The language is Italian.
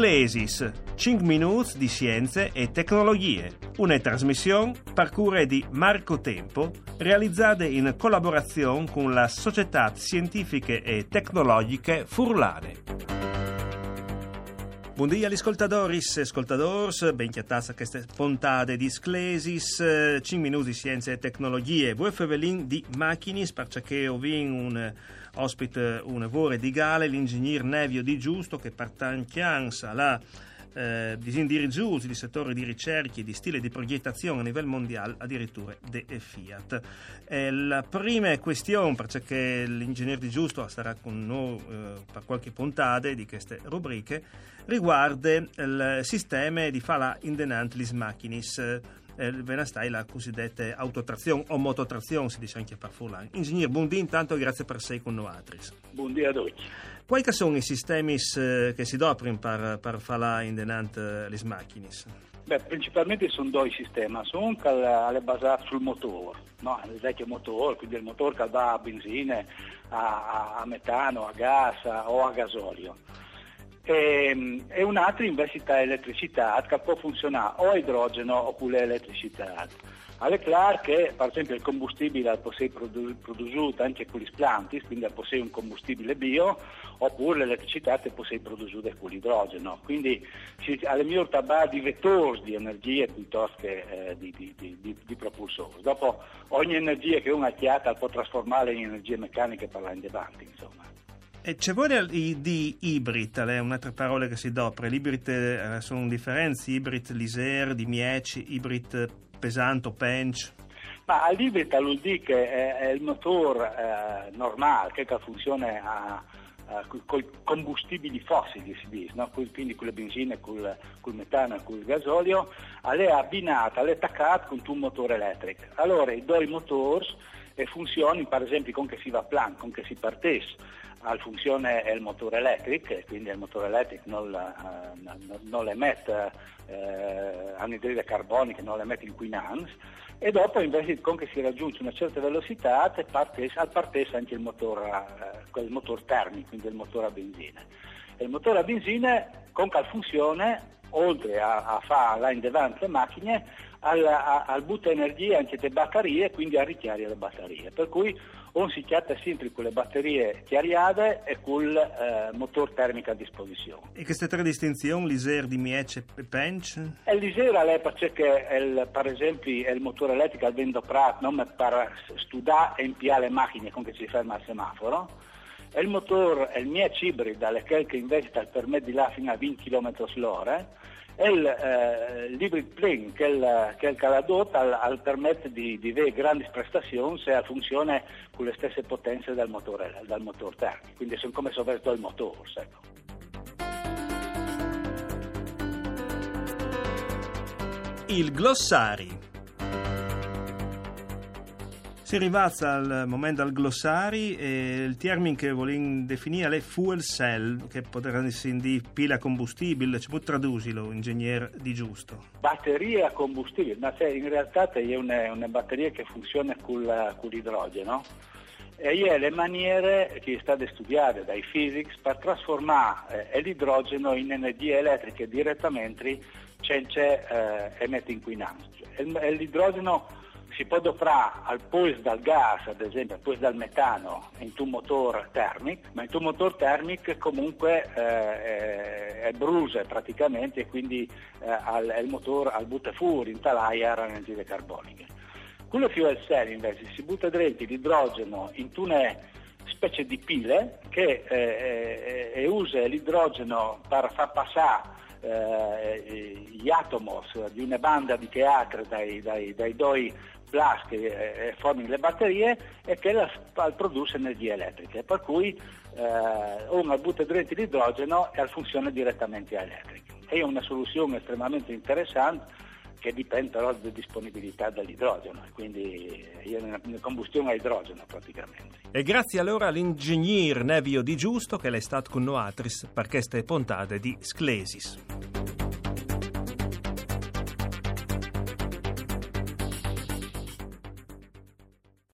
Sclesis, 5 minuti di scienze e tecnologie, una trasmissione parcure di Marco Tempo, realizzata in collaborazione con la Società Scientifiche e Tecnologiche Furlane. Buongiorno agli ascoltatori e ascoltadores, ben chiattazza queste puntate di Sclesis, 5 minuti di scienze e tecnologie, voi fevelin di macchinis, perché ho vin un ospite, un evore di Gale, l'ingegner Nevio Di Giusto, che partanchianza la eh, dirigenti di settore di ricerche, di stile di progettazione a livello mondiale, addirittura de Fiat. Eh, la prima questione, perché l'ingegner Di Giusto sarà con noi eh, per qualche puntata di queste rubriche, riguarda il sistema di fala indenant lis machinis eh, venastai la cosiddetta autotrazione o mototrazione, si dice anche per Furlan. Ingegner, buondì intanto grazie per sei con noi. Buondì a tutti. Quali sono i sistemi eh, che si doprono per, per fare in denant le macchine? Beh, principalmente sono due sistemi, uno che è basato sul motore, no? il vecchio motore, quindi il motore che va a benzina, a, a metano, a gas a, o a gasolio. E, e un altro invece è elettricità che può funzionare o a idrogeno oppure elettricità. È chiaro che per esempio il combustibile può essere prodotto anche con gli splanti, quindi può essere un combustibile bio, oppure l'elettricità può essere prodotta con l'idrogeno. Quindi alle mie tabà di vettori di energia piuttosto che eh, di, di, di, di, propulsori. Dopo ogni energia che uno ha chiata può trasformare in energie meccaniche per l'avanti, insomma. E c'è vuole di ibrid, è un'altra parola che si dopre. L'ibrid eh, sono differenze, ibrid liser, di mieci, ibrid pesante, pench. Ma l'ibrid vuol dire che è, è il motore eh, normale che funziona a, a, con combustibili fossili, si dice, no? quindi con le benzine, con il metano e con il gasolio, è abbinata, è attaccata con un motore elettrico. Allora i due motori funzionano, per esempio, con che si va a plan, con che si partesse al funzione è il motore elettrico, quindi il motore elettrico non, uh, non emette eh, anidride carbonica, non emette inquinanti e dopo invece con che si raggiunge una certa velocità partesse, al partesse anche il motore, eh, il motore termico, quindi il motore a benzina. E il motore a benzina con che funzione, oltre a, a fare là in davanti le macchine, al, a, al butta energia anche le batterie e quindi a richiare le batterie. Per cui o si chiatta sempre con le batterie chiariate e con il eh, motore termico a disposizione. E queste tre distinzioni, l'ISER di Miece e Pench? E L'ISER è perché il, per esempio è il motore elettrico al vento prato non per studiare e impiare le macchine con che si ferma al semaforo. E il motore è il Miece ibrida, che invece permette di là fino a 20 km h e il eh, l'hybrid plane che il, che il Caladot al, al permette di, di avere grandi prestazioni se ha funzione con le stesse potenze del motore, dal motore termico, quindi sono come sovverto il motore. Ecco. Il glossari si arrivata al momento del glossari e il termine che vogliamo definire è fuel cell, che potrà essere pila combustibile, ci può tradurlo, ingegnere di giusto? Batteria combustibile, ma in realtà è una, una batteria che funziona con, l'idrogeno e è le maniere che state studiate dai physics per trasformare eh, l'idrogeno in energia elettrica direttamente senza eh, emettere inquinanti. L'idrogeno si può doprare al posto dal gas, ad esempio al posto dal metano, in un motore termico, ma in un motore termico comunque eh, è bruse praticamente e quindi eh, al, il motore al butta fuori in talaia anidride carbonica. Quello fuel cell invece si butta dentro l'idrogeno in una specie di pile che eh, eh, usa l'idrogeno per far passare eh, gli atomos di una banda di teatro dai, dai, dai due plus che eh, formano le batterie e che la, produce energia elettrica, per cui eh, uno butta dentro l'idrogeno e funziona direttamente elettrica. È una soluzione estremamente interessante che dipende però dalla disponibilità dell'idrogeno, quindi è una combustione a idrogeno praticamente. E grazie allora all'ingegner Nevio Di Giusto che è stato con noi per queste puntate di Sclesis.